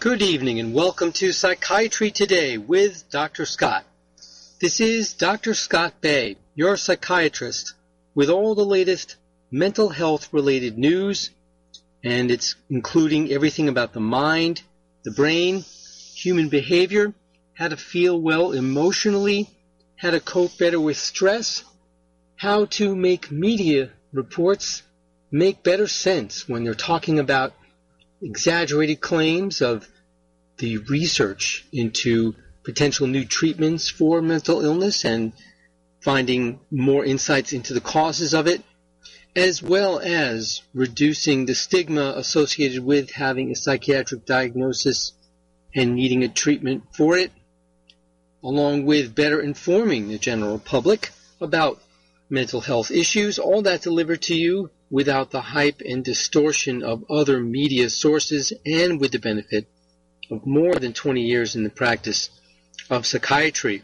Good evening and welcome to Psychiatry Today with Dr. Scott. This is Dr. Scott Bay, your psychiatrist, with all the latest mental health related news, and it's including everything about the mind, the brain, human behavior, how to feel well emotionally, how to cope better with stress, how to make media reports make better sense when they're talking about exaggerated claims of the research into potential new treatments for mental illness and finding more insights into the causes of it, as well as reducing the stigma associated with having a psychiatric diagnosis and needing a treatment for it, along with better informing the general public about mental health issues, all that delivered to you without the hype and distortion of other media sources and with the benefit of more than 20 years in the practice of psychiatry.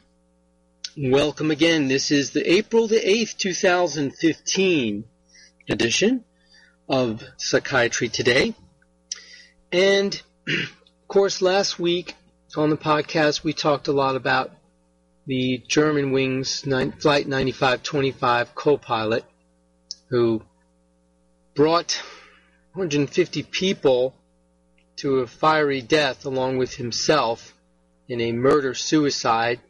Welcome again. This is the April the 8th, 2015 edition of Psychiatry Today. And of course, last week on the podcast, we talked a lot about the Germanwings Flight 9525 co-pilot who brought 150 people to a fiery death along with himself in a murder suicide.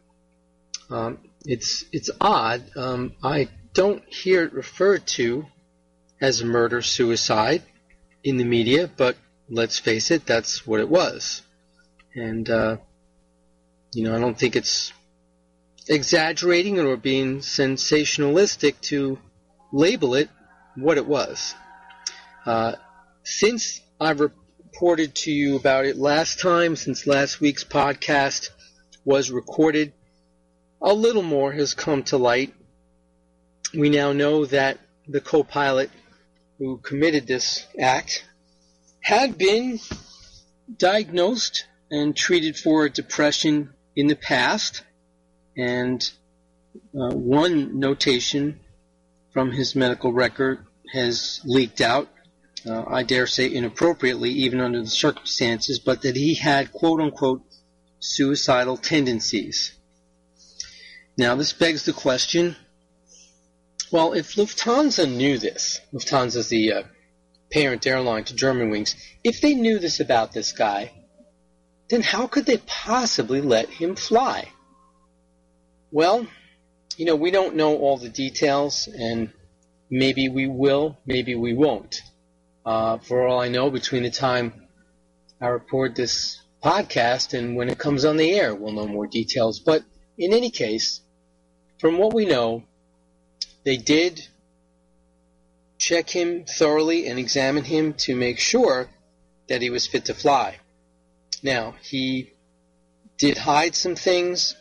Um, it's it's odd. Um, I don't hear it referred to as a murder suicide in the media, but let's face it, that's what it was. And uh, you know, I don't think it's exaggerating or being sensationalistic to label it what it was. Uh, since I've reported to you about it last time, since last week's podcast was recorded, a little more has come to light. We now know that the co-pilot who committed this act had been diagnosed and treated for depression in the past and uh, one notation from his medical record has leaked out, uh, I dare say inappropriately, even under the circumstances, but that he had quote unquote suicidal tendencies. Now, this begs the question well, if Lufthansa knew this, Lufthansa is the uh, parent airline to Germanwings, if they knew this about this guy, then how could they possibly let him fly? Well, you know, we don't know all the details, and maybe we will, maybe we won't. Uh, for all I know, between the time I record this podcast and when it comes on the air, we'll know more details. But in any case, from what we know, they did check him thoroughly and examine him to make sure that he was fit to fly. Now, he did hide some things,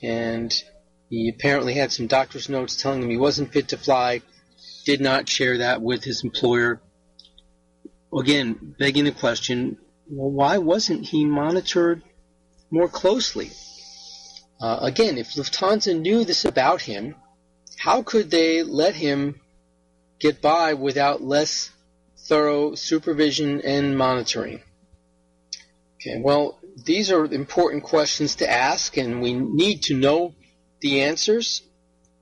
and he apparently had some doctor's notes telling him he wasn't fit to fly, did not share that with his employer. Again, begging the question, well, why wasn't he monitored more closely? Uh, again, if Lufthansa knew this about him, how could they let him get by without less thorough supervision and monitoring? Okay, well, these are important questions to ask, and we need to know the answers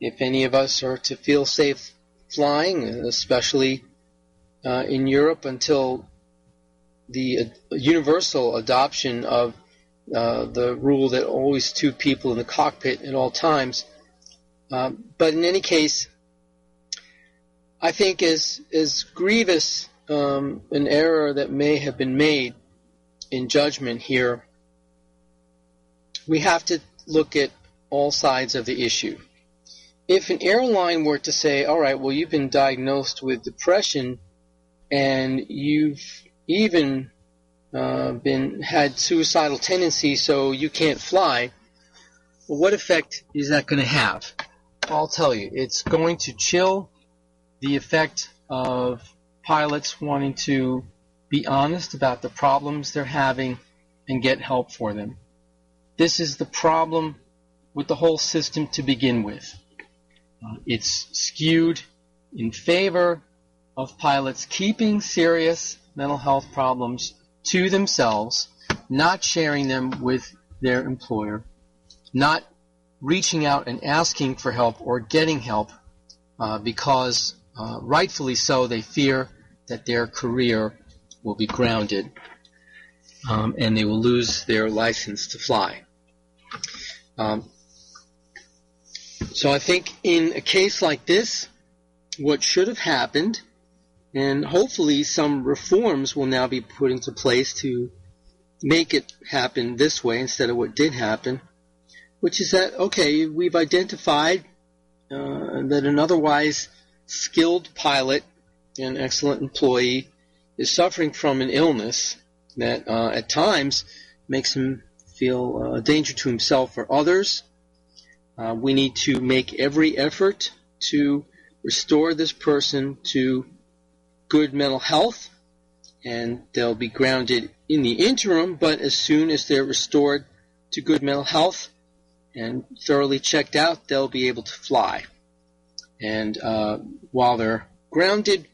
if any of us are to feel safe flying, especially uh, in Europe until the uh, universal adoption of uh, the rule that always two people in the cockpit at all times. Um, but in any case, I think as as grievous um, an error that may have been made in judgment here, we have to look at all sides of the issue. If an airline were to say, all right, well, you've been diagnosed with depression and you've even uh, been had suicidal tendencies, so you can't fly, well, what effect is that going to have? I'll tell you, it's going to chill the effect of pilots wanting to be honest about the problems they're having and get help for them. This is the problem with the whole system to begin with. Uh, it's skewed in favor of pilots keeping serious mental health problems to themselves not sharing them with their employer, not reaching out and asking for help or getting help uh, because uh, rightfully so they fear that their career will be grounded um, and they will lose their license to fly. Um, so I think in a case like this, what should have happened, and hopefully some reforms will now be put into place to make it happen this way instead of what did happen, which is that, okay, we've identified uh, that an otherwise skilled pilot, an excellent employee, is suffering from an illness that uh, at times makes him feel uh, a danger to himself or others. Uh, we need to make every effort to restore this person to good mental health, and they'll be grounded in the interim, but as soon as they're restored to good mental health and thoroughly checked out, they'll be able to fly. And uh, while they're grounded,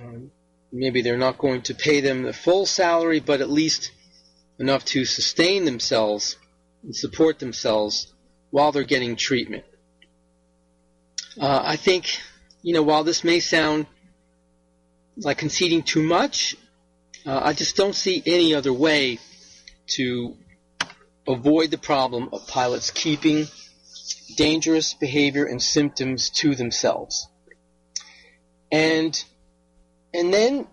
um, maybe they're not going to pay them the full salary, but at least enough to sustain themselves and support themselves while they're getting treatment. Uh, I think, you know, while this may sound like conceding too much, uh, I just don't see any other way to avoid the problem of pilots keeping dangerous behavior and symptoms to themselves. And and then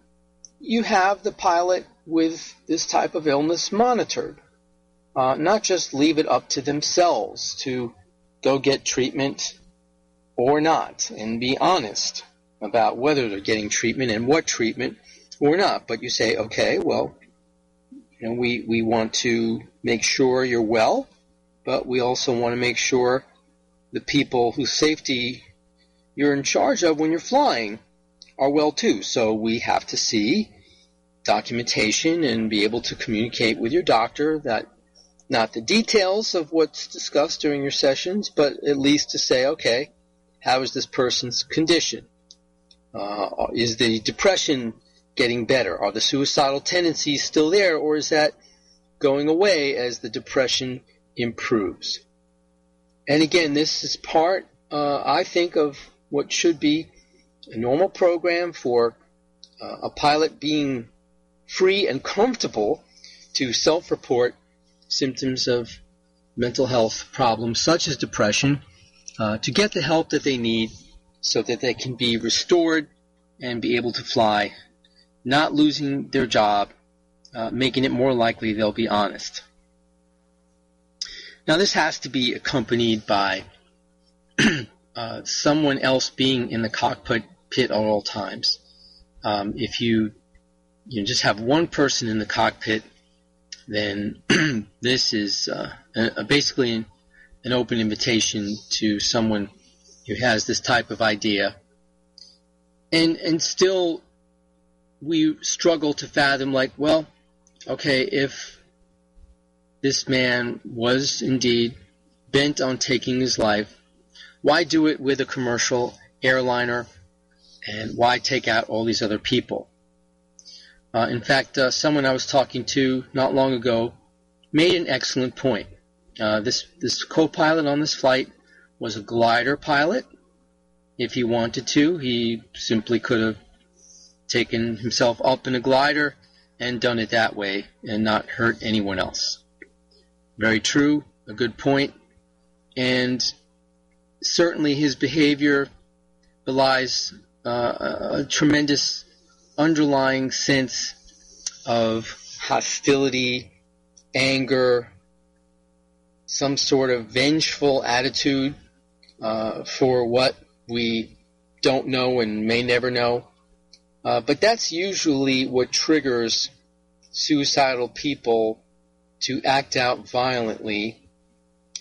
you have the pilot with this type of illness monitored. Uh, not just leave it up to themselves to go get treatment or not and be honest about whether they're getting treatment and what treatment or not. But you say, okay, well, you know, we, we want to make sure you're well, but we also want to make sure the people whose safety you're in charge of when you're flying are well too. So we have to see documentation and be able to communicate with your doctor that not the details of what's discussed during your sessions, but at least to say, okay, how is this person's condition? Uh, is the depression getting better? Are the suicidal tendencies still there, or is that going away as the depression improves? And again, this is part, uh, I think, of what should be a normal program for uh, a pilot being free and comfortable to self report symptoms of mental health problems such as depression uh, to get the help that they need so that they can be restored and be able to fly, not losing their job, uh, making it more likely they'll be honest. Now, this has to be accompanied by uh, someone else being in the cockpit pit at all times. Um, if you you know, just have one person in the cockpit, then this is uh, a, basically an, an open invitation to someone who has this type of idea. And and still, we struggle to fathom, like, well, okay, if this man was indeed bent on taking his life, why do it with a commercial airliner, and why take out all these other people? Uh, in fact, uh, someone I was talking to not long ago made an excellent point. Uh, this this co-pilot on this flight was a glider pilot. If he wanted to, he simply could have taken himself up in a glider and done it that way and not hurt anyone else. Very true, a good point. point, and certainly his behavior belies uh, a tremendous underlying sense of hostility, anger, some sort of vengeful attitude uh, for what we don't know and may never know. Uh, but that's usually what triggers suicidal people to act out violently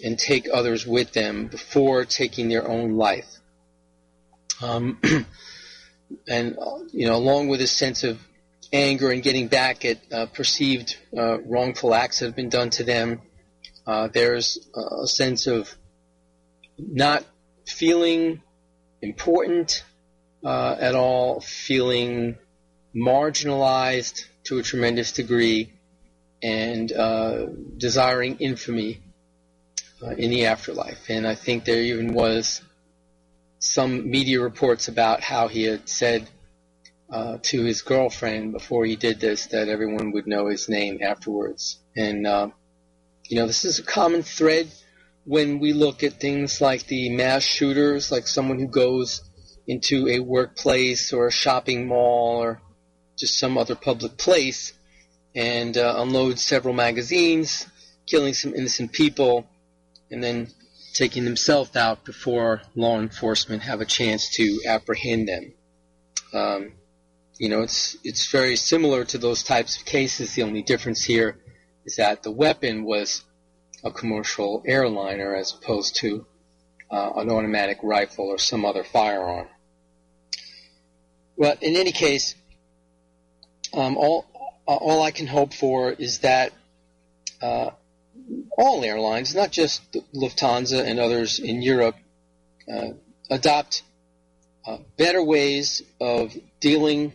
and take others with them before taking their own life. Um, and you know, along with a sense of anger and getting back at uh, perceived uh, wrongful acts that have been done to them, uh, there's a sense of not feeling important uh, at all, feeling marginalized to a tremendous degree, and uh, desiring infamy uh, in the afterlife. And I think there even was some media reports about how he had said uh, to his girlfriend before he did this that everyone would know his name afterwards. And, uh, you know, this is a common thread when we look at things like the mass shooters, like someone who goes into a workplace or a shopping mall or just some other public place and uh, unloads several magazines, killing some innocent people, and then taking themselves out before law enforcement have a chance to apprehend them. Um, you know, it's it's very similar to those types of cases. The only difference here is that the weapon was a commercial airliner as opposed to uh, an automatic rifle or some other firearm. Well, in any case, um, all all I can hope for is that uh, all airlines, not just Lufthansa and others in Europe, uh, adopt uh, better ways of dealing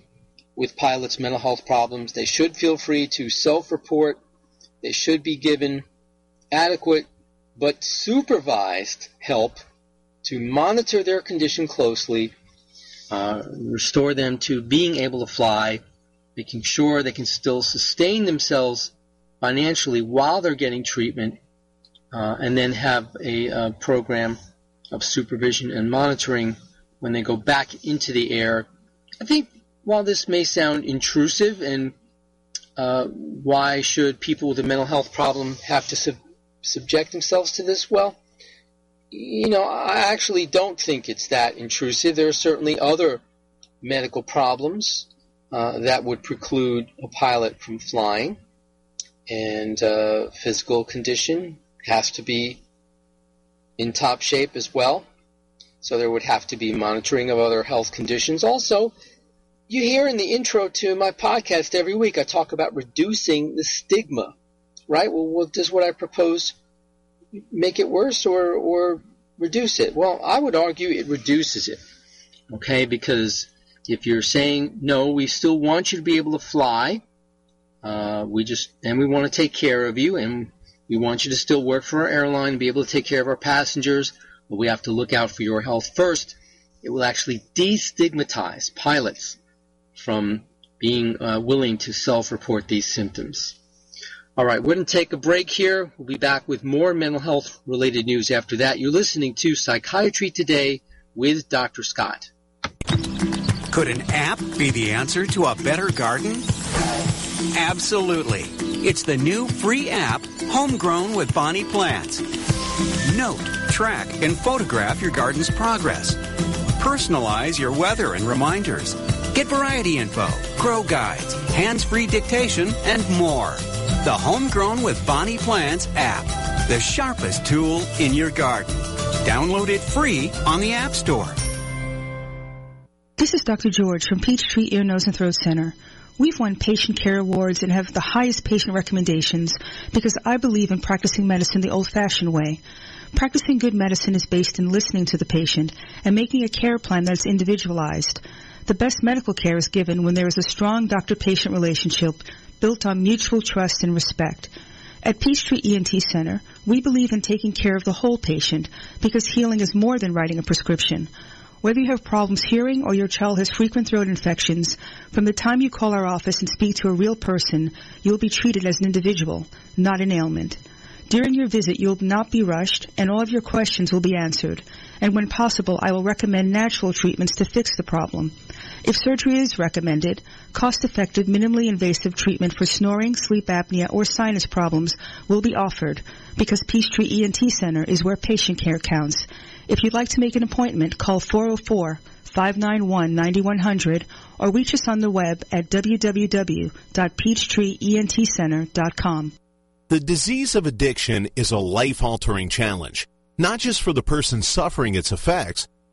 with pilots' mental health problems. They should feel free to self-report. They should be given adequate but supervised help to monitor their condition closely, uh, restore them to being able to fly, making sure they can still sustain themselves financially while they're getting treatment, uh, and then have a, a, program of supervision and monitoring when they go back into the air. I think while this may sound intrusive and uh, why should people with a mental health problem have to sub- subject themselves to this? Well, you know, I actually don't think it's that intrusive. There are certainly other medical problems uh, that would preclude a pilot from flying and uh, physical condition has to be in top shape as well. So there would have to be monitoring of other health conditions. Also, you hear in the intro to my podcast every week, I talk about reducing the stigma, right? Well, does what I propose make it worse or, or reduce it? Well, I would argue it reduces it, okay? Because if you're saying, no, we still want you to be able to fly, uh, we just and we want to take care of you, and we want you to still work for our airline and be able to take care of our passengers. But we have to look out for your health first. It will actually destigmatize pilots from being uh, willing to self-report these symptoms. All right, we're going to take a break here. We'll be back with more mental health related news after that. You're listening to Psychiatry Today with Dr. Scott. Could an app be the answer to a better garden? Absolutely. It's the new free app, Homegrown with Bonnie Plants. Note, track, and photograph your garden's progress. Personalize your weather and reminders. Get variety info, grow guides, hands-free dictation, and more. The Homegrown with Bonnie Plants app. The sharpest tool in your garden. Download it free on the App Store. This is Dr. George from Peachtree Ear, Nose, and Throat Center. We've won patient care awards and have the highest patient recommendations because I believe in practicing medicine the old-fashioned way. Practicing good medicine is based in listening to the patient and making a care plan that's individualized. The best medical care is given when there is a strong doctor-patient relationship built on mutual trust and respect. At Peachtree ENT Center, we believe in taking care of the whole patient because healing is more than writing a prescription. Whether you have problems hearing or your child has frequent throat infections, from the time you call our office and speak to a real person, you'll be treated as an individual, not an ailment. During your visit, you'll not be rushed, and all of your questions will be answered. And when possible, I will recommend natural treatments to fix the problem. If surgery is recommended, cost-effective, minimally invasive treatment for snoring, sleep apnea, or sinus problems will be offered because Peachtree ENT Center is where patient care counts. If you'd like to make an appointment, call 404-591-9100 or reach us on the web at www.peachtreeentcenter.com. The disease of addiction is a life-altering challenge, not just for the person suffering its effects,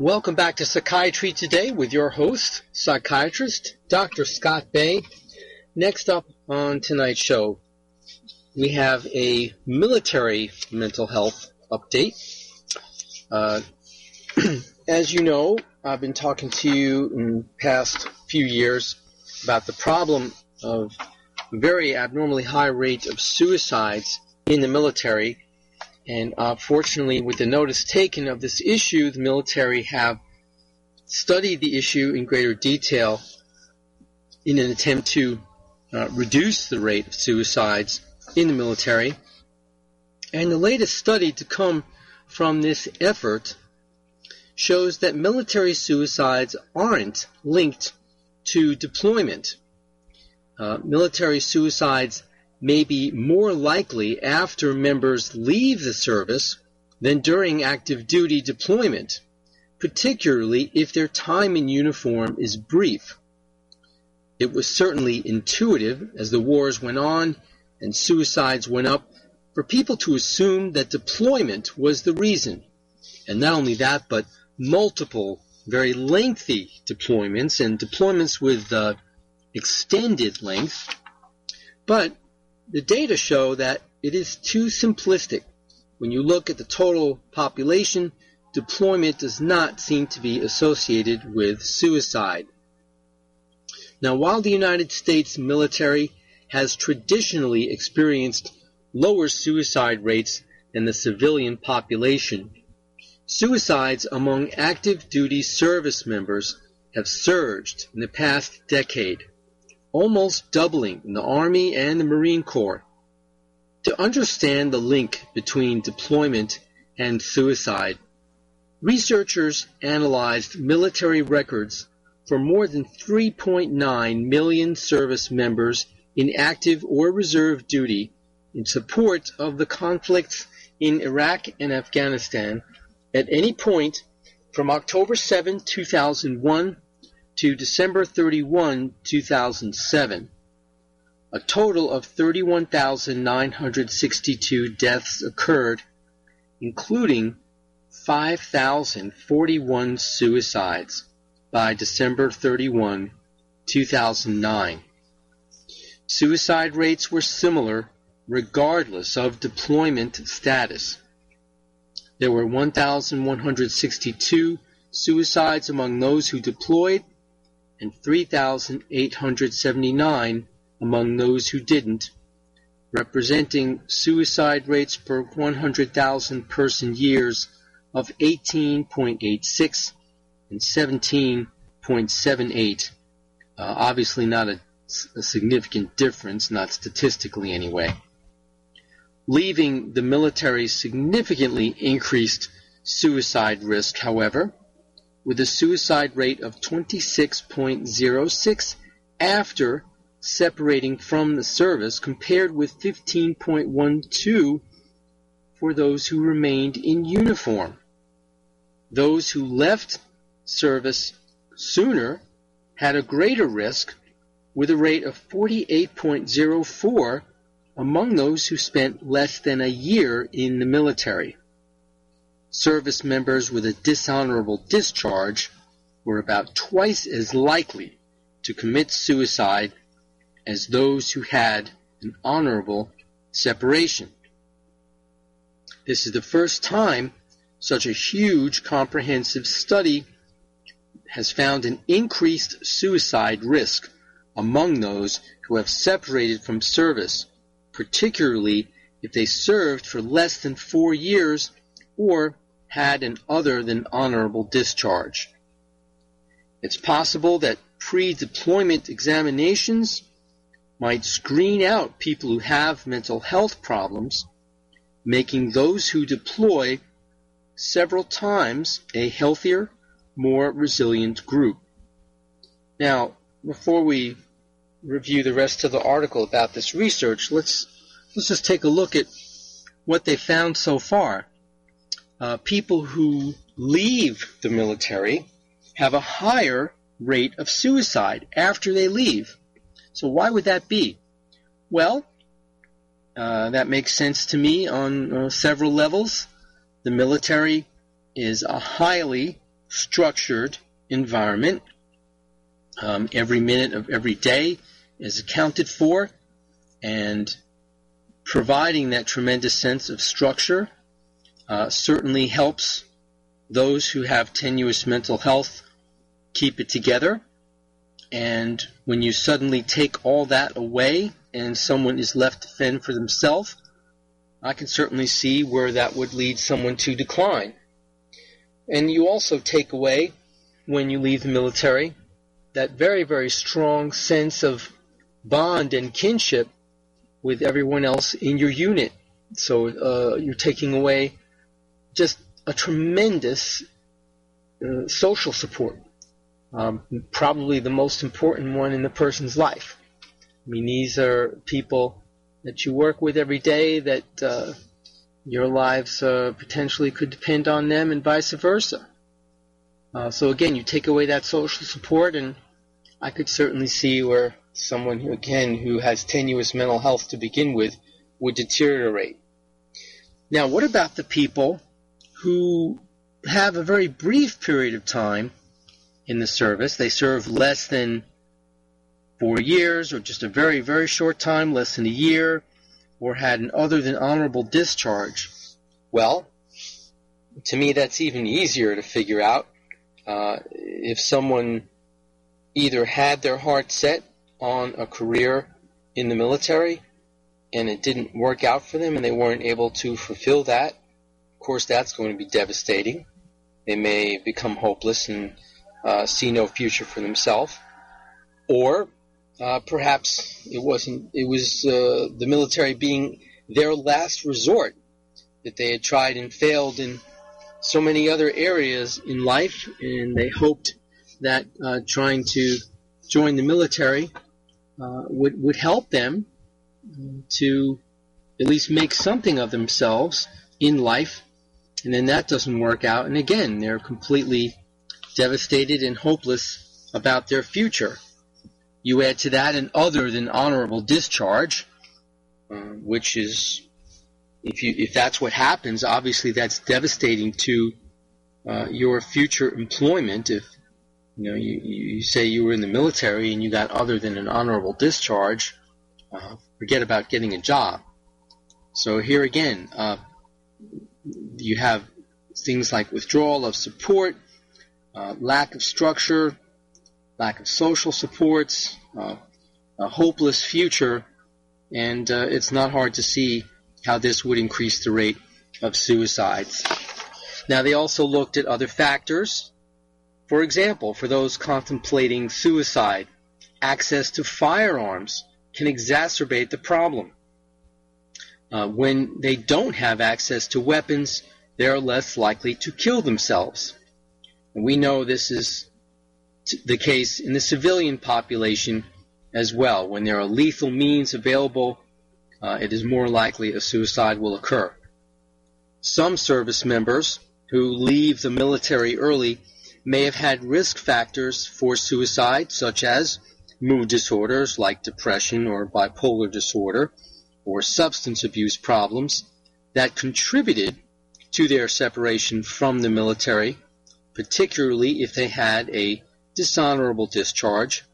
Welcome back to Psychiatry Today with your host, psychiatrist Dr. Scott Bay. Next up on tonight's show, we have a military mental health update. Uh, as you know, I've been talking to you in the past few years about the problem of very abnormally high rate of suicides in the military. And uh, fortunately, with the notice taken of this issue, the military have studied the issue in greater detail in an attempt to uh, reduce the rate of suicides in the military. And the latest study to come from this effort shows that military suicides aren't linked to deployment. Uh, military suicides may be more likely after members leave the service than during active duty deployment, particularly if their time in uniform is brief. It was certainly intuitive as the wars went on and suicides went up for people to assume that deployment was the reason. And not only that, but multiple, very lengthy deployments and deployments with uh, extended length. But the data show that it is too simplistic. When you look at the total population, deployment does not seem to be associated with suicide. Now, while the United States military has traditionally experienced lower suicide rates than the civilian population, Suicides among active duty service members have surged in the past decade, almost doubling in the Army and the Marine Corps. To understand the link between deployment and suicide, researchers analyzed military records for more than 3.9 million service members in active or reserve duty in support of the conflicts in Iraq and Afghanistan at any point from October 7, 2001 to December 31, 2007. A total of 31,962 deaths occurred, including 5,041 suicides by December 31, 2009. Suicide rates were similar regardless of deployment status. There were 1,162 suicides among those who deployed and 3,879 among those who didn't, representing suicide rates per 100,000 person years of 18.86 and 17.78. Uh, obviously not a, a significant difference, not statistically anyway leaving the military significantly increased suicide risk, however, with a suicide rate of 26.06 after separating from the service compared with 15.12 for those who remained in uniform. Those who left service sooner had a greater risk with a rate of 48.04 among those who spent less than a year in the military. Service members with a dishonorable discharge were about twice as likely to commit suicide as those who had an honorable separation. This is the first time such a huge comprehensive study has found an increased suicide risk among those who have separated from service particularly if they served for less than four years or had an other than honorable discharge. It's possible that pre-deployment examinations might screen out people who have mental health problems making those who deploy several times a healthier, more resilient group. Now, before we review the rest of the article about this research, let's let's just take a look at what they found so far. Uh, people who leave the military have a higher rate of suicide after they leave. So why would that be? Well, uh, that makes sense to me on uh, several levels. The military is a highly structured environment. Um, every minute of every day is accounted for, and providing that tremendous sense of structure uh, certainly helps those who have tenuous mental health keep it together. And when you suddenly take all that away and someone is left to fend for themselves, I can certainly see where that would lead someone to decline. And you also take away, when you leave the military, that very, very strong sense of bond and kinship with everyone else in your unit. So uh, you're taking away just a tremendous uh, social support um, probably the most important one in the person's life. I mean, these are people that you work with every day that uh, your lives uh, potentially could depend on them and vice versa. Uh, so again, you take away that social support and I could certainly see where someone who, again, who has tenuous mental health to begin with would deteriorate. Now, what about the people who have a very brief period of time in the service. They serve less than four years or just a very, very short time, less than a year, or had an other than honorable discharge. Well, to me, that's even easier to figure out. Uh, if someone either had their heart set on a career in the military and it didn't work out for them and they weren't able to fulfill that, course, that's going to be devastating. They may become hopeless and uh, see no future for themselves, or uh, perhaps it wasn't. It was uh, the military being their last resort that they had tried and failed in so many other areas in life, and they hoped that uh, trying to join the military uh, would would help them to at least make something of themselves in life, and then that doesn't work out, and again they're completely devastated and hopeless about their future. You add to that an other than honorable discharge, uh, which is, if you if that's what happens, obviously that's devastating to uh, your future employment. If you know you, you say you were in the military and you got other than an honorable discharge, uh, forget about getting a job. So here again, uh, you have things like withdrawal of support, uh, lack of structure, lack of social supports, uh, a hopeless future, and uh, it's not hard to see how this would increase the rate of suicides. Now, they also looked at other factors. For example, for those contemplating suicide, access to firearms can exacerbate the problem. Uh, when they don't have access to weapons, they are less likely to kill themselves. And we know this is the case in the civilian population as well. When there are lethal means available, uh, it is more likely a suicide will occur. Some service members who leave the military early may have had risk factors for suicide, such as mood disorders like depression or bipolar disorder, or substance abuse problems that contributed to their separation from the military particularly if they had a dishonorable discharge.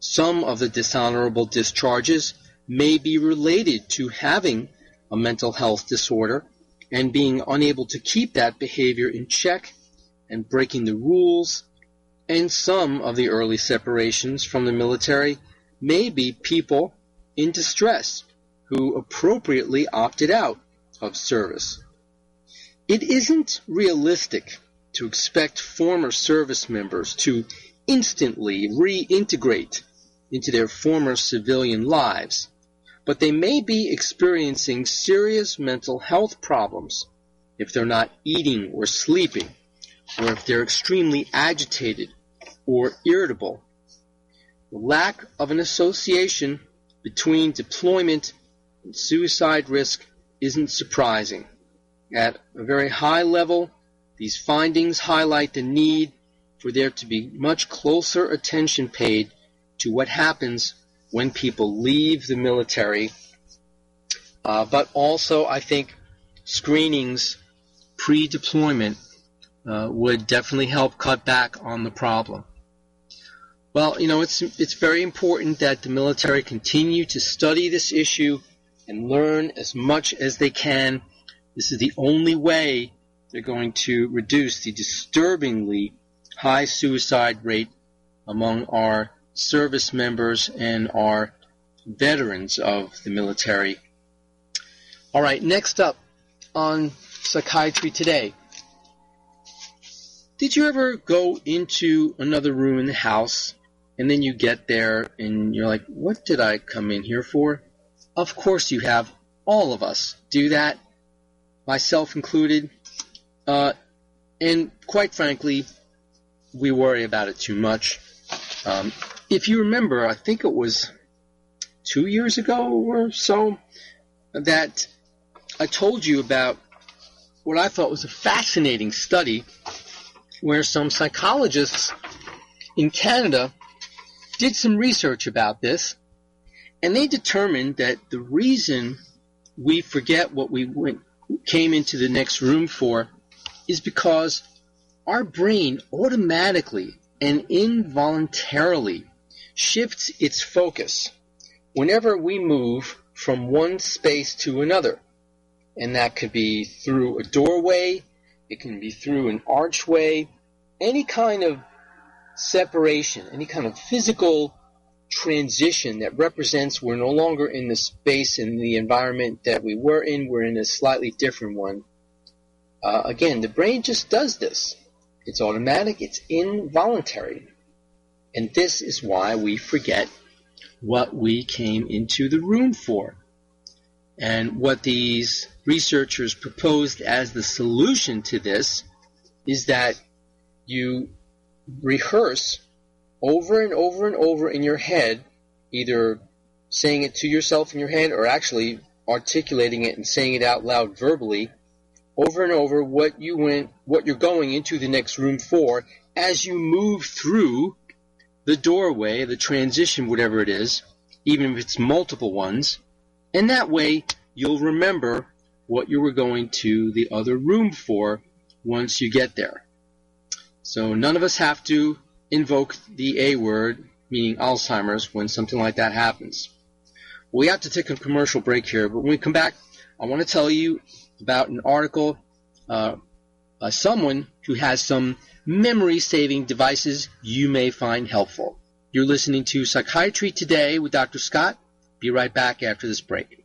Some of the dishonorable discharges may be related to having a mental health disorder and being unable to keep that behavior in check and breaking the rules. And some of the early separations from the military may be people in distress who appropriately opted out of service. It isn't realistic to expect former service members to instantly reintegrate into their former civilian lives. but they may be experiencing serious mental health problems if they're not eating or sleeping, or if they're extremely agitated or irritable. The lack of an association between deployment suicide risk isn't surprising. At a very high level, these findings highlight the need for there to be much closer attention paid to what happens when people leave the military. Uh, but also, I think screenings pre-deployment uh, would definitely help cut back on the problem. Well, you know, it's it's very important that the military continue to study this issue and learn as much as they can. This is the only way they're going to reduce the disturbingly high suicide rate among our service members and our veterans of the military. All right, next up on Psychiatry Today. Did you ever go into another room in the house and then you get there and you're like, what did I come in here for? Of course you have. All of us do that, myself included. Uh, and quite frankly, we worry about it too much. Um, if you remember, I think it was two years ago or so that I told you about what I thought was a fascinating study where some psychologists in Canada did some research about this and they determined that the reason we forget what we went, came into the next room for is because our brain automatically and involuntarily shifts its focus whenever we move from one space to another. And that could be through a doorway, it can be through an archway, any kind of separation, any kind of physical transition that represents we're no longer in the space and the environment that we were in, we're in a slightly different one. Uh, again, the brain just does this. It's automatic, it's involuntary. And this is why we forget what we came into the room for. And what these researchers proposed as the solution to this is that you rehearse over and over and over in your head, either saying it to yourself in your head or actually articulating it and saying it out loud verbally, over and over what you went, what you're going into the next room for as you move through the doorway, the transition, whatever it is, even if it's multiple ones, and that way you'll remember what you were going to the other room for once you get there. So none of us have to invoke the A word, meaning Alzheimer's, when something like that happens. We have to take a commercial break here, but when we come back, I want to tell you about an article, uh, someone who has some memory saving devices you may find helpful. You're listening to Psychiatry Today with Dr. Scott. Be right back after this break.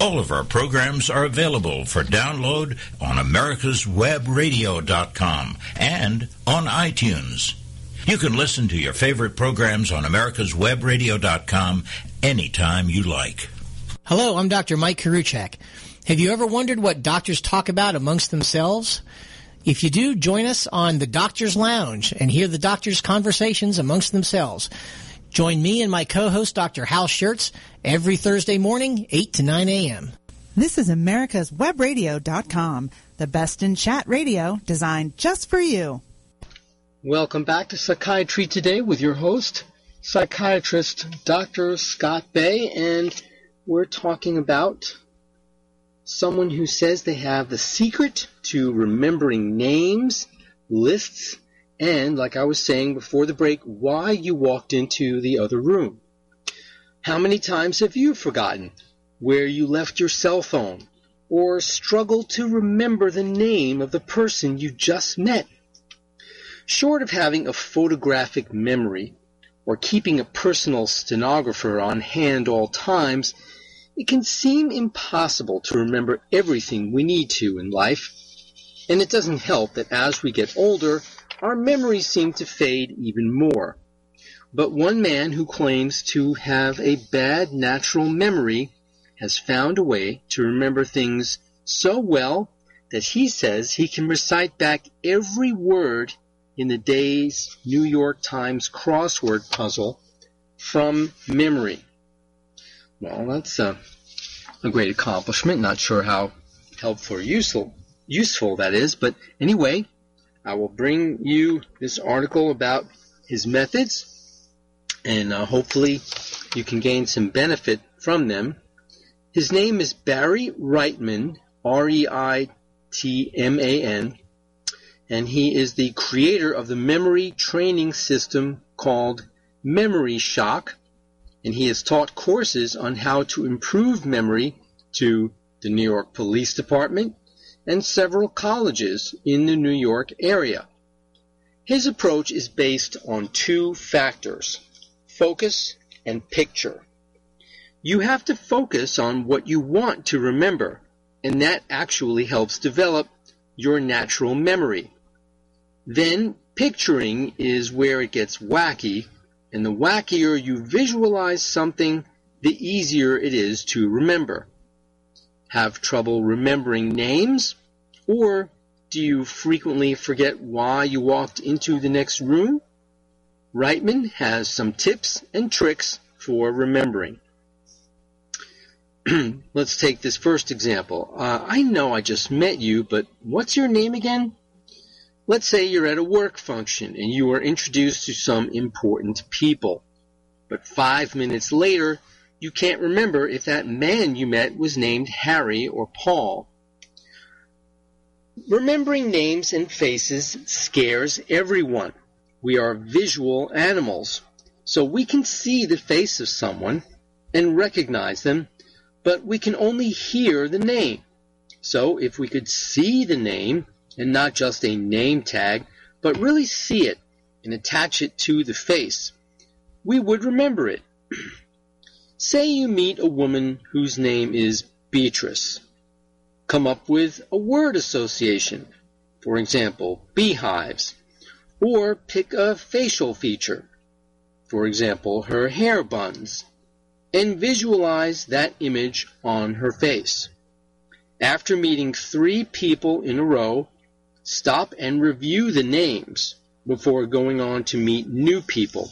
All of our programs are available for download on americaswebradio.com and on iTunes. You can listen to your favorite programs on americaswebradio.com anytime you like. Hello, I'm Dr. Mike Karuchak. Have you ever wondered what doctors talk about amongst themselves? If you do, join us on the Doctor's Lounge and hear the doctors' conversations amongst themselves. Join me and my co-host, Dr. Hal Schertz, every Thursday morning, 8 to 9 a.m. This is America's Webradio.com, the best in chat radio designed just for you. Welcome back to Psychiatry Today with your host, psychiatrist Dr. Scott Bay, and we're talking about someone who says they have the secret to remembering names, lists, and, like I was saying before the break, why you walked into the other room. How many times have you forgotten where you left your cell phone or struggled to remember the name of the person you just met? Short of having a photographic memory or keeping a personal stenographer on hand all times, it can seem impossible to remember everything we need to in life. And it doesn't help that as we get older, our memories seem to fade even more. But one man who claims to have a bad natural memory has found a way to remember things so well that he says he can recite back every word in the day's New York Times crossword puzzle from memory. Well, that's a, a great accomplishment. Not sure how helpful or useful, useful that is, but anyway, I will bring you this article about his methods, and uh, hopefully you can gain some benefit from them. His name is Barry Reitman, R-E-I-T-M-A-N, and he is the creator of the memory training system called Memory Shock, and he has taught courses on how to improve memory to the New York Police Department, and several colleges in the New York area. His approach is based on two factors focus and picture. You have to focus on what you want to remember, and that actually helps develop your natural memory. Then, picturing is where it gets wacky, and the wackier you visualize something, the easier it is to remember have trouble remembering names? Or do you frequently forget why you walked into the next room? Reitman has some tips and tricks for remembering. Let's take this first example. Uh, I know I just met you, but what's your name again? Let's say you're at a work function and you are introduced to some important people. But five minutes later, you can't remember if that man you met was named Harry or Paul. Remembering names and faces scares everyone. We are visual animals, so we can see the face of someone and recognize them, but we can only hear the name. So if we could see the name, and not just a name tag, but really see it and attach it to the face, we would remember it. Say you meet a woman whose name is Beatrice. Come up with a word association. For example, beehives. Or pick a facial feature. For example, her hair buns. And visualize that image on her face. After meeting three people in a row, stop and review the names before going on to meet new people.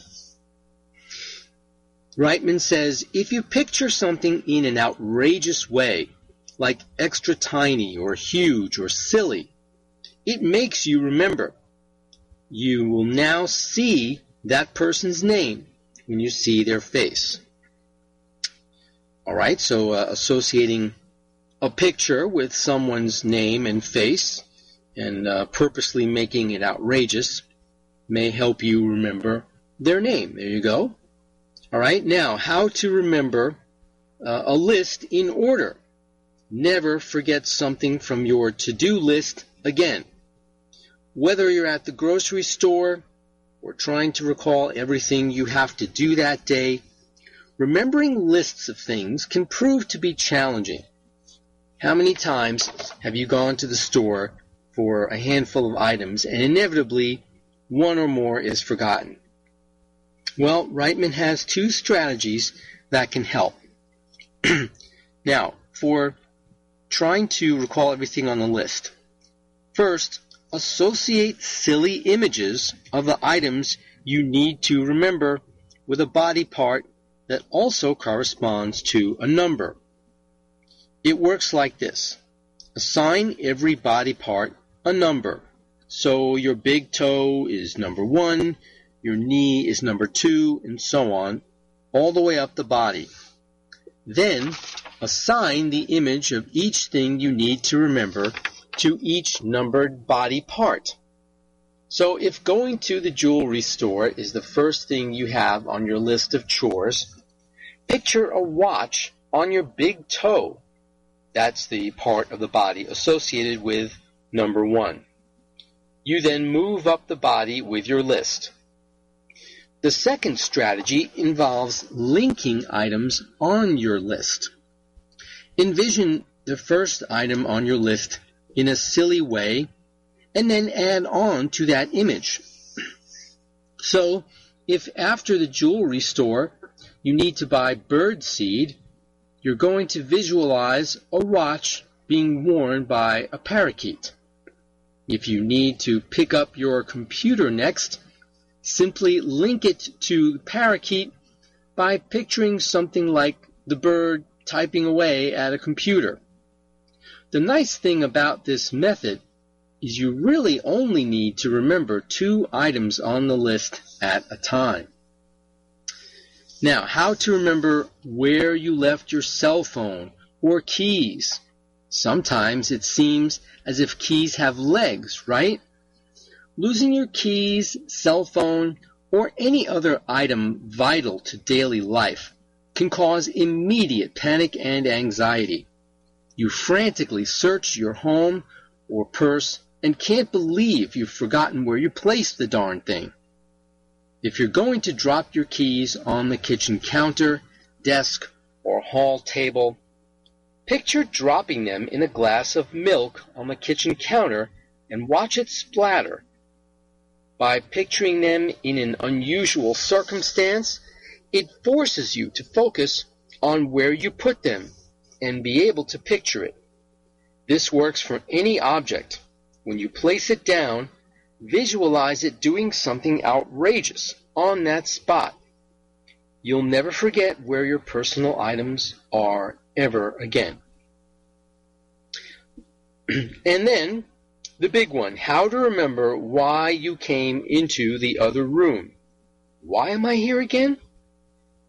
Reitman says if you picture something in an outrageous way, like extra tiny or huge or silly, it makes you remember. You will now see that person's name when you see their face. All right, so uh, associating a picture with someone's name and face and uh, purposely making it outrageous may help you remember their name. There you go. All right, now how to remember uh, a list in order. Never forget something from your to-do list again. Whether you're at the grocery store or trying to recall everything you have to do that day, remembering lists of things can prove to be challenging. How many times have you gone to the store for a handful of items and inevitably one or more is forgotten? Well, Reitman has two strategies that can help. now, for trying to recall everything on the list. First, associate silly images of the items you need to remember with a body part that also corresponds to a number. It works like this. Assign every body part a number. So your big toe is number one, your knee is number two, and so on, all the way up the body. Then assign the image of each thing you need to remember to each numbered body part. So if going to the jewelry store is the first thing you have on your list of chores, picture a watch on your big toe. That's the part of the body associated with number one. You then move up the body with your list. The second strategy involves linking items on your list. Envision the first item on your list in a silly way and then add on to that image. So, if after the jewelry store you need to buy bird seed, you're going to visualize a watch being worn by a parakeet. If you need to pick up your computer next, simply link it to the parakeet by picturing something like the bird typing away at a computer. The nice thing about this method is you really only need to remember two items on the list at a time. Now, how to remember where you left your cell phone or keys. Sometimes it seems as if keys have legs, right? Losing your keys, cell phone, or any other item vital to daily life can cause immediate panic and anxiety. You frantically search your home or purse and can't believe you've forgotten where you placed the darn thing. If you're going to drop your keys on the kitchen counter, desk, or hall table, picture dropping them in a glass of milk on the kitchen counter and watch it splatter. By picturing them in an unusual circumstance, it forces you to focus on where you put them and be able to picture it. This works for any object. When you place it down, visualize it doing something outrageous on that spot. You'll never forget where your personal items are ever again. and then, the big one, how to remember why you came into the other room. Why am I here again?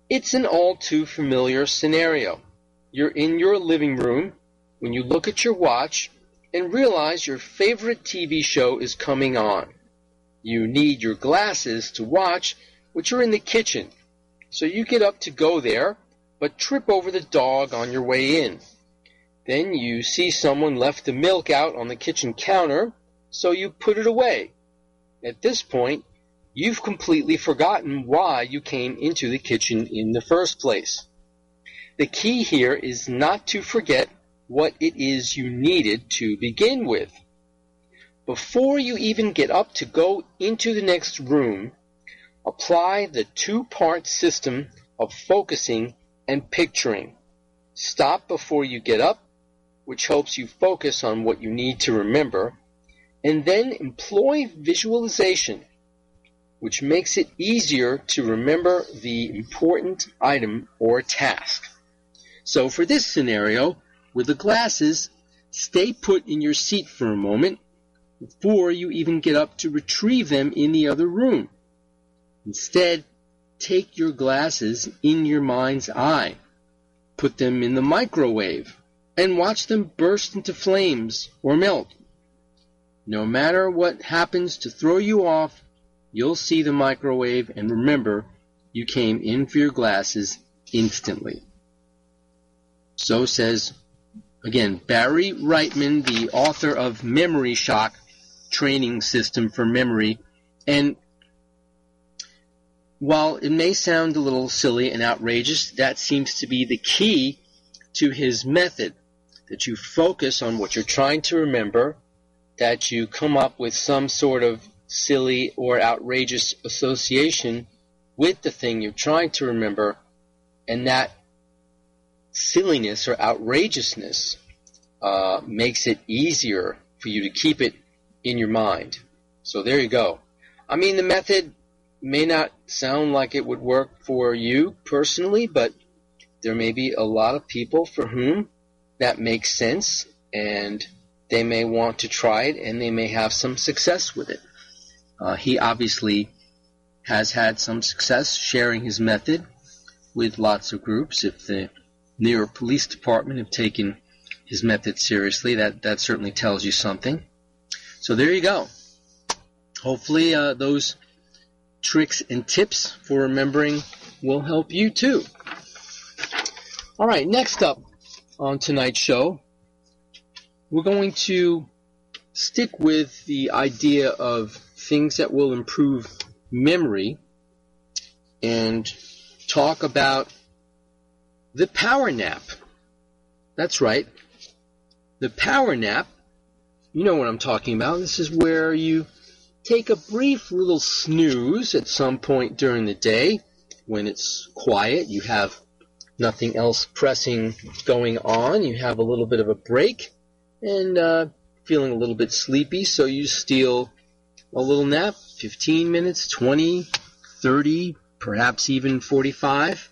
It's an all too familiar scenario. You're in your living room when you look at your watch and realize your favorite TV show is coming on. You need your glasses to watch, which are in the kitchen. So you get up to go there, but trip over the dog on your way in. Then you see someone left the milk out on the kitchen counter, so you put it away. At this point, you've completely forgotten why you came into the kitchen in the first place. The key here is not to forget what it is you needed to begin with. Before you even get up to go into the next room, apply the two-part system of focusing and picturing. Stop before you get up, which helps you focus on what you need to remember, and then employ visualization, which makes it easier to remember the important item or task. So for this scenario, with the glasses, stay put in your seat for a moment before you even get up to retrieve them in the other room. Instead, take your glasses in your mind's eye, put them in the microwave, and watch them burst into flames or melt. No matter what happens to throw you off, you'll see the microwave and remember you came in for your glasses instantly. So says, again, Barry Reitman, the author of Memory Shock, training system for memory. And while it may sound a little silly and outrageous, that seems to be the key to his method. That you focus on what you're trying to remember, that you come up with some sort of silly or outrageous association with the thing you're trying to remember, and that silliness or outrageousness uh, makes it easier for you to keep it in your mind. So there you go. I mean, the method may not sound like it would work for you personally, but there may be a lot of people for whom that makes sense and they may want to try it and they may have some success with it. Uh, he obviously has had some success sharing his method with lots of groups. If the New York Police Department have taken his method seriously, that, that certainly tells you something. So there you go. Hopefully, uh, those tricks and tips for remembering will help you too. All right, next up on tonight's show, we're going to stick with the idea of things that will improve memory and talk about the power nap. That's right. The power nap, you know what I'm talking about. This is where you take a brief little snooze at some point during the day when it's quiet. You have nothing else pressing going on. You have a little bit of a break and uh, feeling a little bit sleepy, so you steal a little nap 15 minutes, 20, 30, perhaps even 45.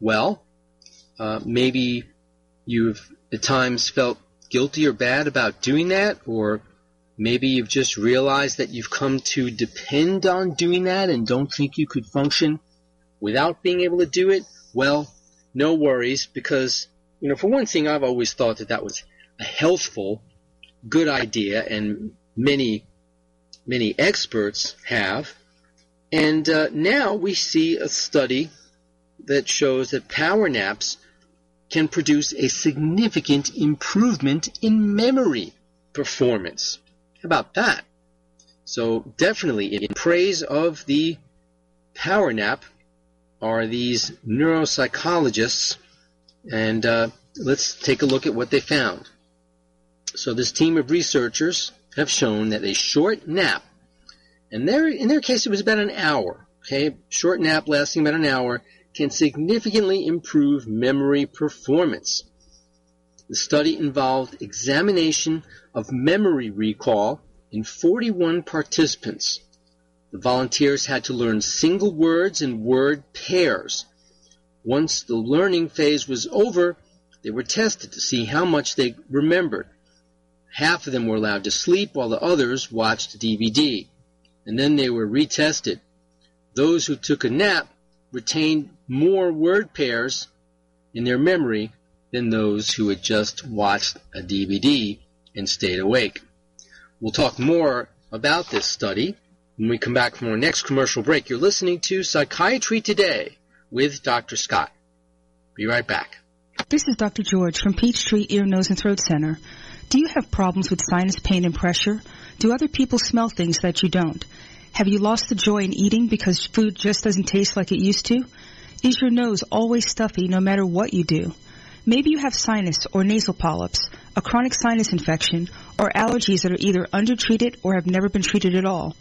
Well, uh, maybe you've at times felt guilty or bad about doing that, or Maybe you've just realized that you've come to depend on doing that and don't think you could function without being able to do it. Well, no worries because, you know, for one thing, I've always thought that that was a healthful, good idea and many, many experts have. And uh, now we see a study that shows that power naps can produce a significant improvement in memory performance. How about that? So definitely in praise of the power nap are these neuropsychologists, and uh, let's take a look at what they found. So this team of researchers have shown that a short nap, and their, in their case it was about an hour, okay, short nap lasting about an hour, can significantly improve memory performance. The study involved examination of memory recall in 41 participants. The volunteers had to learn single words and word pairs. Once the learning phase was over, they were tested to see how much they remembered. Half of them were allowed to sleep while the others watched a DVD. And then they were retested. Those who took a nap retained more word pairs in their memory than those who had just watched a DVD and stayed awake. We'll talk more about this study when we come back from our next commercial break. You're listening to Psychiatry Today with Dr. Scott. Be right back. This is Dr. George from Peachtree Ear, Nose, and Throat Center. Do you have problems with sinus pain and pressure? Do other people smell things that you don't? Have you lost the joy in eating because food just doesn't taste like it used to? Is your nose always stuffy no matter what you do? Maybe you have sinus or nasal polyps, a chronic sinus infection, or allergies that are either undertreated or have never been treated at all.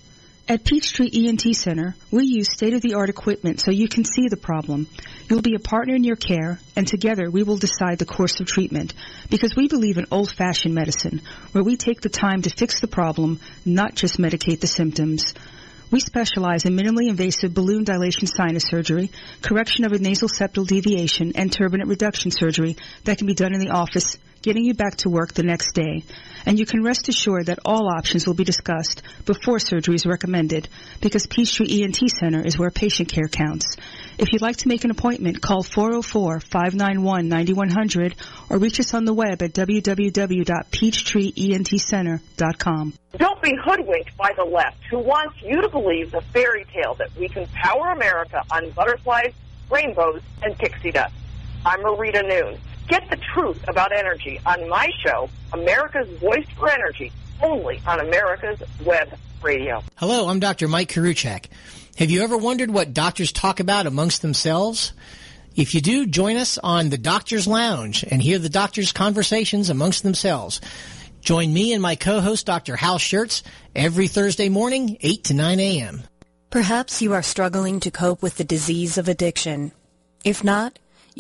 At Peachtree ENT Center, we use state-of-the-art equipment so you can see the problem. You'll be a partner in your care, and together we will decide the course of treatment because we believe in old-fashioned medicine, where we take the time to fix the problem, not just medicate the symptoms. We specialize in minimally invasive balloon dilation sinus surgery, correction of a nasal septal deviation, and turbinate reduction surgery that can be done in the office, getting you back to work the next day and you can rest assured that all options will be discussed before surgery is recommended because Peachtree ENT Center is where patient care counts. If you'd like to make an appointment, call 404-591-9100 or reach us on the web at www.peachtreeentcenter.com. Don't be hoodwinked by the left who wants you to believe the fairy tale that we can power America on butterflies, rainbows, and pixie dust. I'm Marita Noon. Get the truth about energy on my show, America's Voice for Energy, only on America's Web Radio. Hello, I'm Dr. Mike Karuchak. Have you ever wondered what doctors talk about amongst themselves? If you do, join us on the Doctor's Lounge and hear the doctors' conversations amongst themselves. Join me and my co-host, Dr. Hal Schertz, every Thursday morning, 8 to 9 a.m. Perhaps you are struggling to cope with the disease of addiction. If not,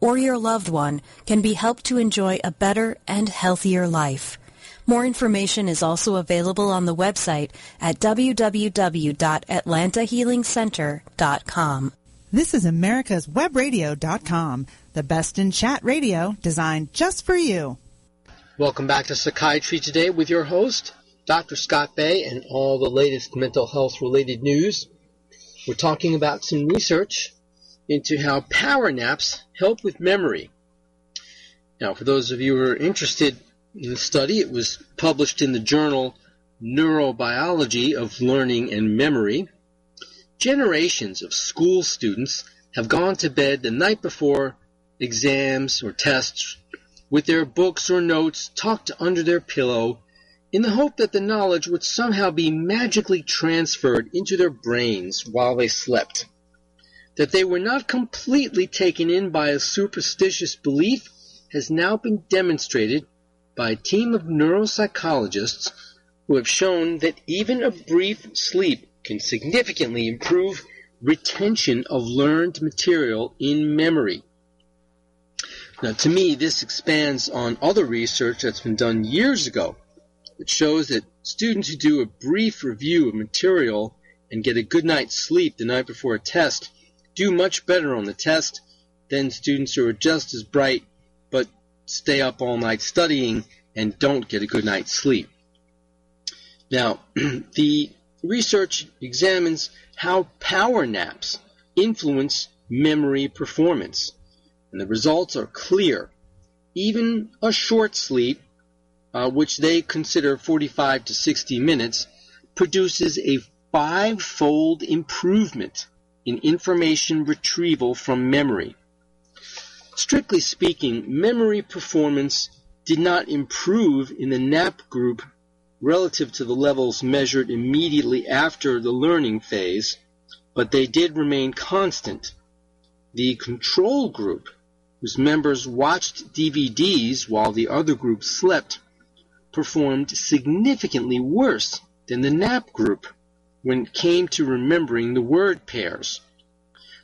or your loved one can be helped to enjoy a better and healthier life. More information is also available on the website at www.atlantahealingcenter.com. This is America's Webradio.com, the best in chat radio designed just for you. Welcome back to Psychiatry Today with your host, Dr. Scott Bay, and all the latest mental health related news. We're talking about some research into how power naps help with memory. Now, for those of you who are interested in the study, it was published in the journal Neurobiology of Learning and Memory. Generations of school students have gone to bed the night before exams or tests with their books or notes tucked under their pillow in the hope that the knowledge would somehow be magically transferred into their brains while they slept. That they were not completely taken in by a superstitious belief has now been demonstrated by a team of neuropsychologists who have shown that even a brief sleep can significantly improve retention of learned material in memory. Now, to me, this expands on other research that's been done years ago, which shows that students who do a brief review of material and get a good night's sleep the night before a test do much better on the test than students who are just as bright but stay up all night studying and don't get a good night's sleep. Now, the research examines how power naps influence memory performance, and the results are clear. Even a short sleep, uh, which they consider 45 to 60 minutes, produces a five-fold improvement in information retrieval from memory. Strictly speaking, memory performance did not improve in the nap group relative to the levels measured immediately after the learning phase, but they did remain constant. The control group, whose members watched DVDs while the other group slept, performed significantly worse than the nap group when it came to remembering the word pairs.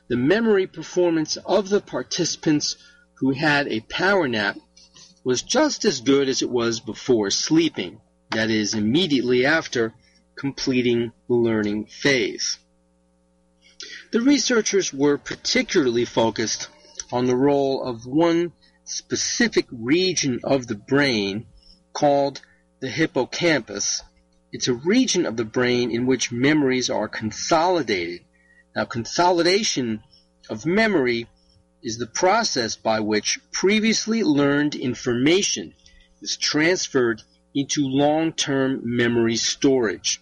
The memory performance of the participants who had a power nap was just as good as it was before sleeping, that is, immediately after completing the learning phase. The researchers were particularly focused on the role of one specific region of the brain called the hippocampus it's a region of the brain in which memories are consolidated. Now, consolidation of memory is the process by which previously learned information is transferred into long-term memory storage.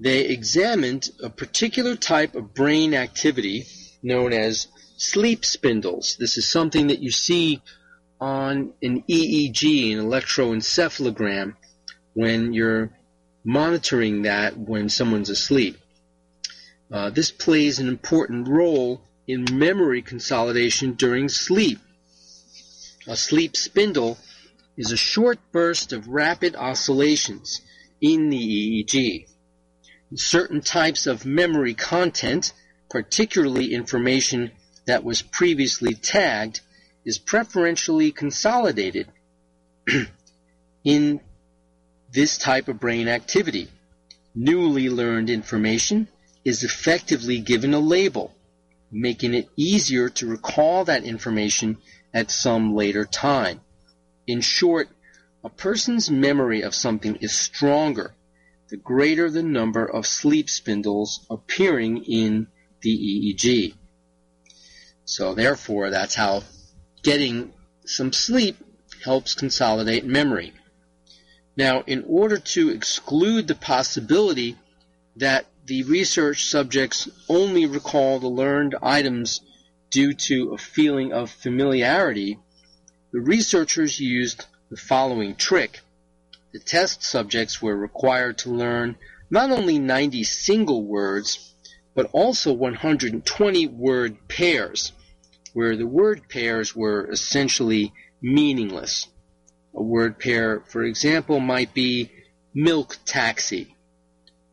They examined a particular type of brain activity known as sleep spindles. This is something that you see on an EEG, an electroencephalogram, when you're monitoring that when someone's asleep. Uh, this plays an important role in memory consolidation during sleep. A sleep spindle is a short burst of rapid oscillations in the EEG. Certain types of memory content, particularly information that was previously tagged, is preferentially consolidated in this type of brain activity. Newly learned information is effectively given a label, making it easier to recall that information at some later time. In short, a person's memory of something is stronger the greater the number of sleep spindles appearing in the EEG. So therefore, that's how getting some sleep helps consolidate memory. Now, in order to exclude the possibility that the research subjects only recall the learned items due to a feeling of familiarity, the researchers used the following trick. The test subjects were required to learn not only 90 single words, but also 120 word pairs, where the word pairs were essentially meaningless. A word pair, for example, might be milk taxi.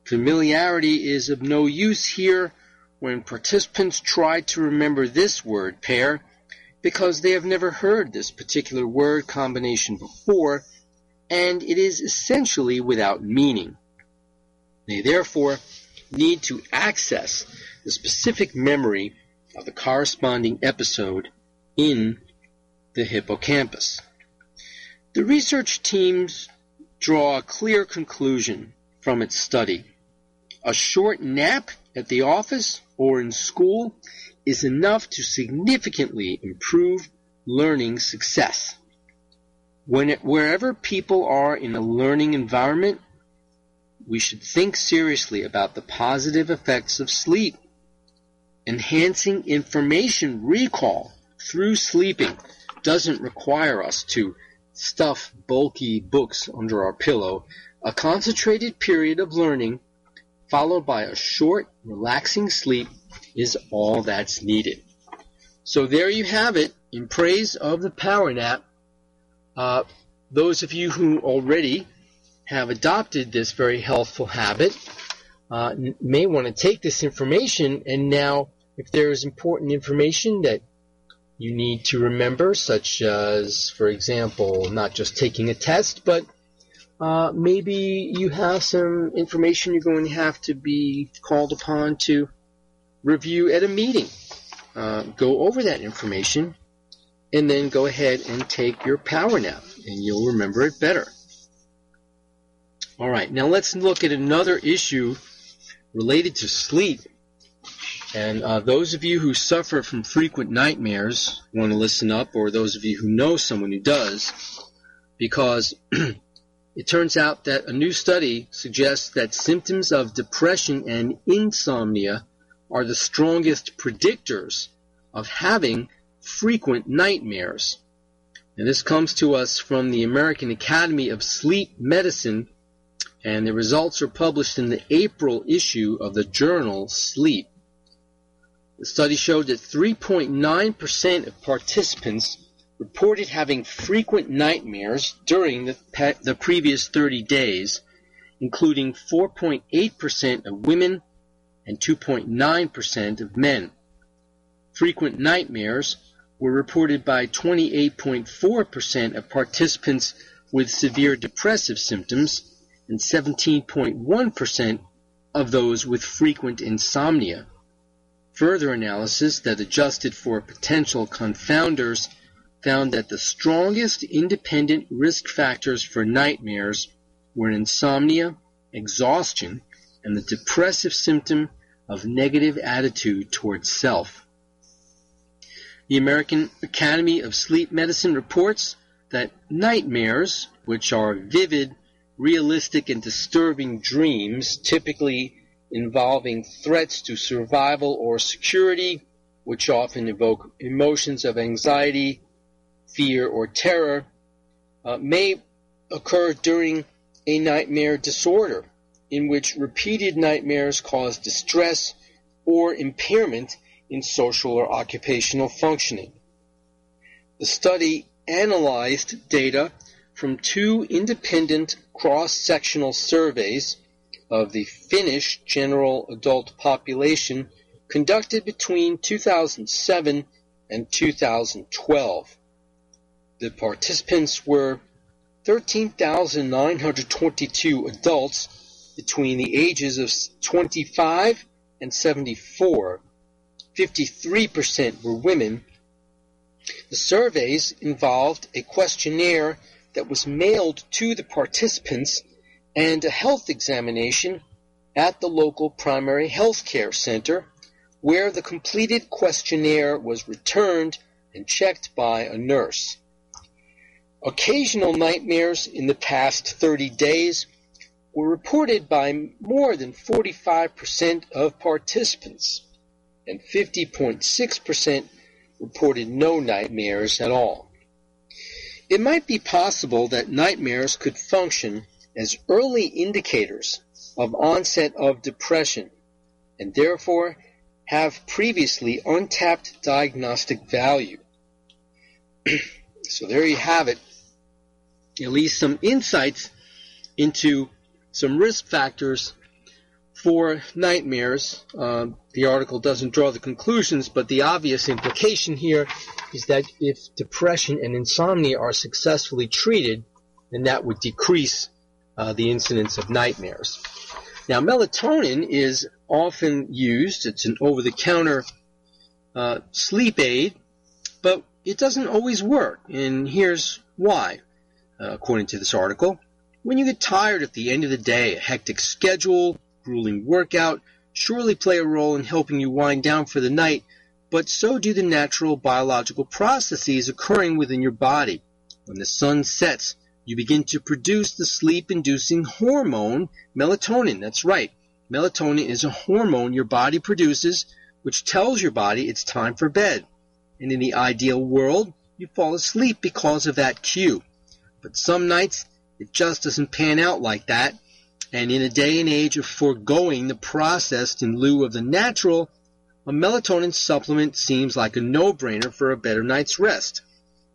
Familiarity is of no use here when participants try to remember this word pair because they have never heard this particular word combination before and it is essentially without meaning. They therefore need to access the specific memory of the corresponding episode in the hippocampus. The research teams draw a clear conclusion from its study. A short nap at the office or in school is enough to significantly improve learning success. When it, wherever people are in a learning environment, we should think seriously about the positive effects of sleep. Enhancing information recall through sleeping doesn't require us to stuff bulky books under our pillow. A concentrated period of learning followed by a short, relaxing sleep is all that's needed. So there you have it in praise of the power nap. Uh, those of you who already have adopted this very healthful habit uh, may want to take this information and now if there is important information that you need to remember, such as, for example, not just taking a test, but uh, maybe you have some information you're going to have to be called upon to review at a meeting. Uh, go over that information and then go ahead and take your power nap and you'll remember it better. All right, now let's look at another issue related to sleep. And uh, those of you who suffer from frequent nightmares want to listen up, or those of you who know someone who does, because it turns out that a new study suggests that symptoms of depression and insomnia are the strongest predictors of having frequent nightmares. And this comes to us from the American Academy of Sleep Medicine, and the results are published in the April issue of the journal Sleep. The study showed that 3.9% of participants reported having frequent nightmares during the, pe- the previous 30 days, including 4.8% of women and 2.9% of men. Frequent nightmares were reported by 28.4% of participants with severe depressive symptoms and 17.1% of those with frequent insomnia. Further analysis that adjusted for potential confounders found that the strongest independent risk factors for nightmares were insomnia, exhaustion, and the depressive symptom of negative attitude towards self. The American Academy of Sleep Medicine reports that nightmares, which are vivid, realistic, and disturbing dreams, typically involving threats to survival or security, which often evoke emotions of anxiety, fear, or terror, uh, may occur during a nightmare disorder, in which repeated nightmares cause distress or impairment in social or occupational functioning. The study analyzed data from two independent cross-sectional surveys of the Finnish general adult population conducted between 2007 and 2012. The participants were 13,922 adults between the ages of 25 and 74, 53% were women. The surveys involved a questionnaire that was mailed to the participants and a health examination at the local primary health care center where the completed questionnaire was returned and checked by a nurse. Occasional nightmares in the past 30 days were reported by more than 45% of participants, and 50.6% reported no nightmares at all. It might be possible that nightmares could function as early indicators of onset of depression and therefore have previously untapped diagnostic value. so there you have it. At least some insights into some risk factors for nightmares. Uh, the article doesn't draw the conclusions, but the obvious implication here is that if depression and insomnia are successfully treated, then that would decrease uh, the incidence of nightmares. Now, melatonin is often used. It's an over-the-counter uh, sleep aid, but it doesn't always work, and here's why, uh, according to this article. When you get tired at the end of the day, a hectic schedule, grueling workout surely play a role in helping you wind down for the night, but so do the natural biological processes occurring within your body. When the sun sets, you begin to produce the sleep inducing hormone melatonin. That's right. Melatonin is a hormone your body produces which tells your body it's time for bed. And in the ideal world, you fall asleep because of that cue. But some nights, it just doesn't pan out like that. And in a day and age of foregoing the processed in lieu of the natural, a melatonin supplement seems like a no-brainer for a better night's rest.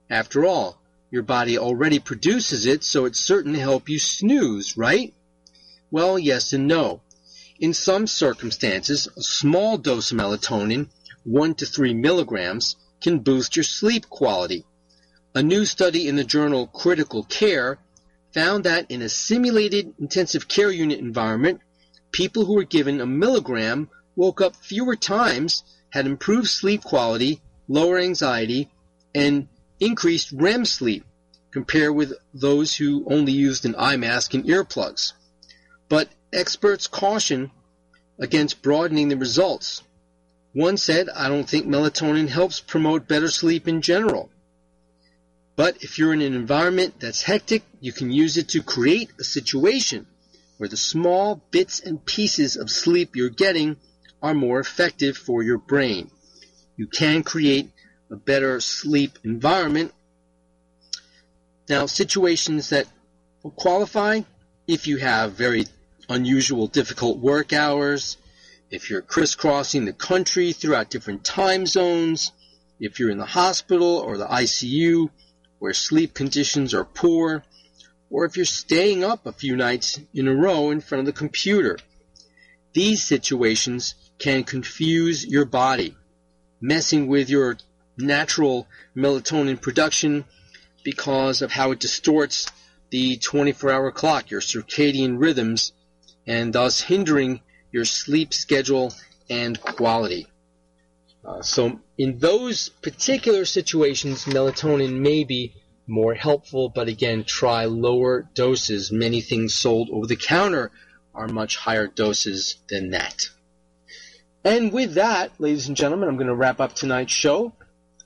After all, your body already produces it, so it's certain to help you snooze, right? Well, yes and no. In some circumstances, a small dose of melatonin, 1 to 3 milligrams, can boost your sleep quality. A new study in the journal Critical Care found that in a simulated intensive care unit environment, people who were given a milligram woke up fewer times, had improved sleep quality, lower anxiety, and increased REM sleep compared with those who only used an eye mask and earplugs. But experts caution against broadening the results. One said, I don't think melatonin helps promote better sleep in general. But if you're in an environment that's hectic, you can use it to create a situation where the small bits and pieces of sleep you're getting are more effective for your brain. You can create a better sleep environment. Now, situations that will qualify if you have very unusual, difficult work hours, if you're crisscrossing the country throughout different time zones, if you're in the hospital or the ICU where sleep conditions are poor, or if you're staying up a few nights in a row in front of the computer. These situations can confuse your body, messing with your natural melatonin production because of how it distorts the 24 hour clock, your circadian rhythms, and thus hindering your sleep schedule and quality. Uh, so, in those particular situations, melatonin may be more helpful, but again, try lower doses. Many things sold over the counter are much higher doses than that. And with that, ladies and gentlemen, I'm going to wrap up tonight's show.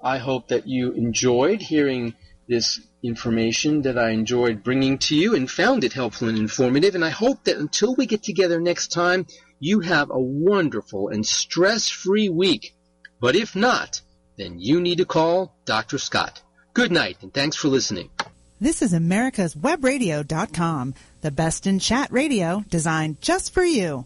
I hope that you enjoyed hearing this information that I enjoyed bringing to you and found it helpful and informative. And I hope that until we get together next time, you have a wonderful and stress-free week. But if not, then you need to call Dr. Scott. Good night, and thanks for listening. This is America's Webradio.com, the best in chat radio designed just for you.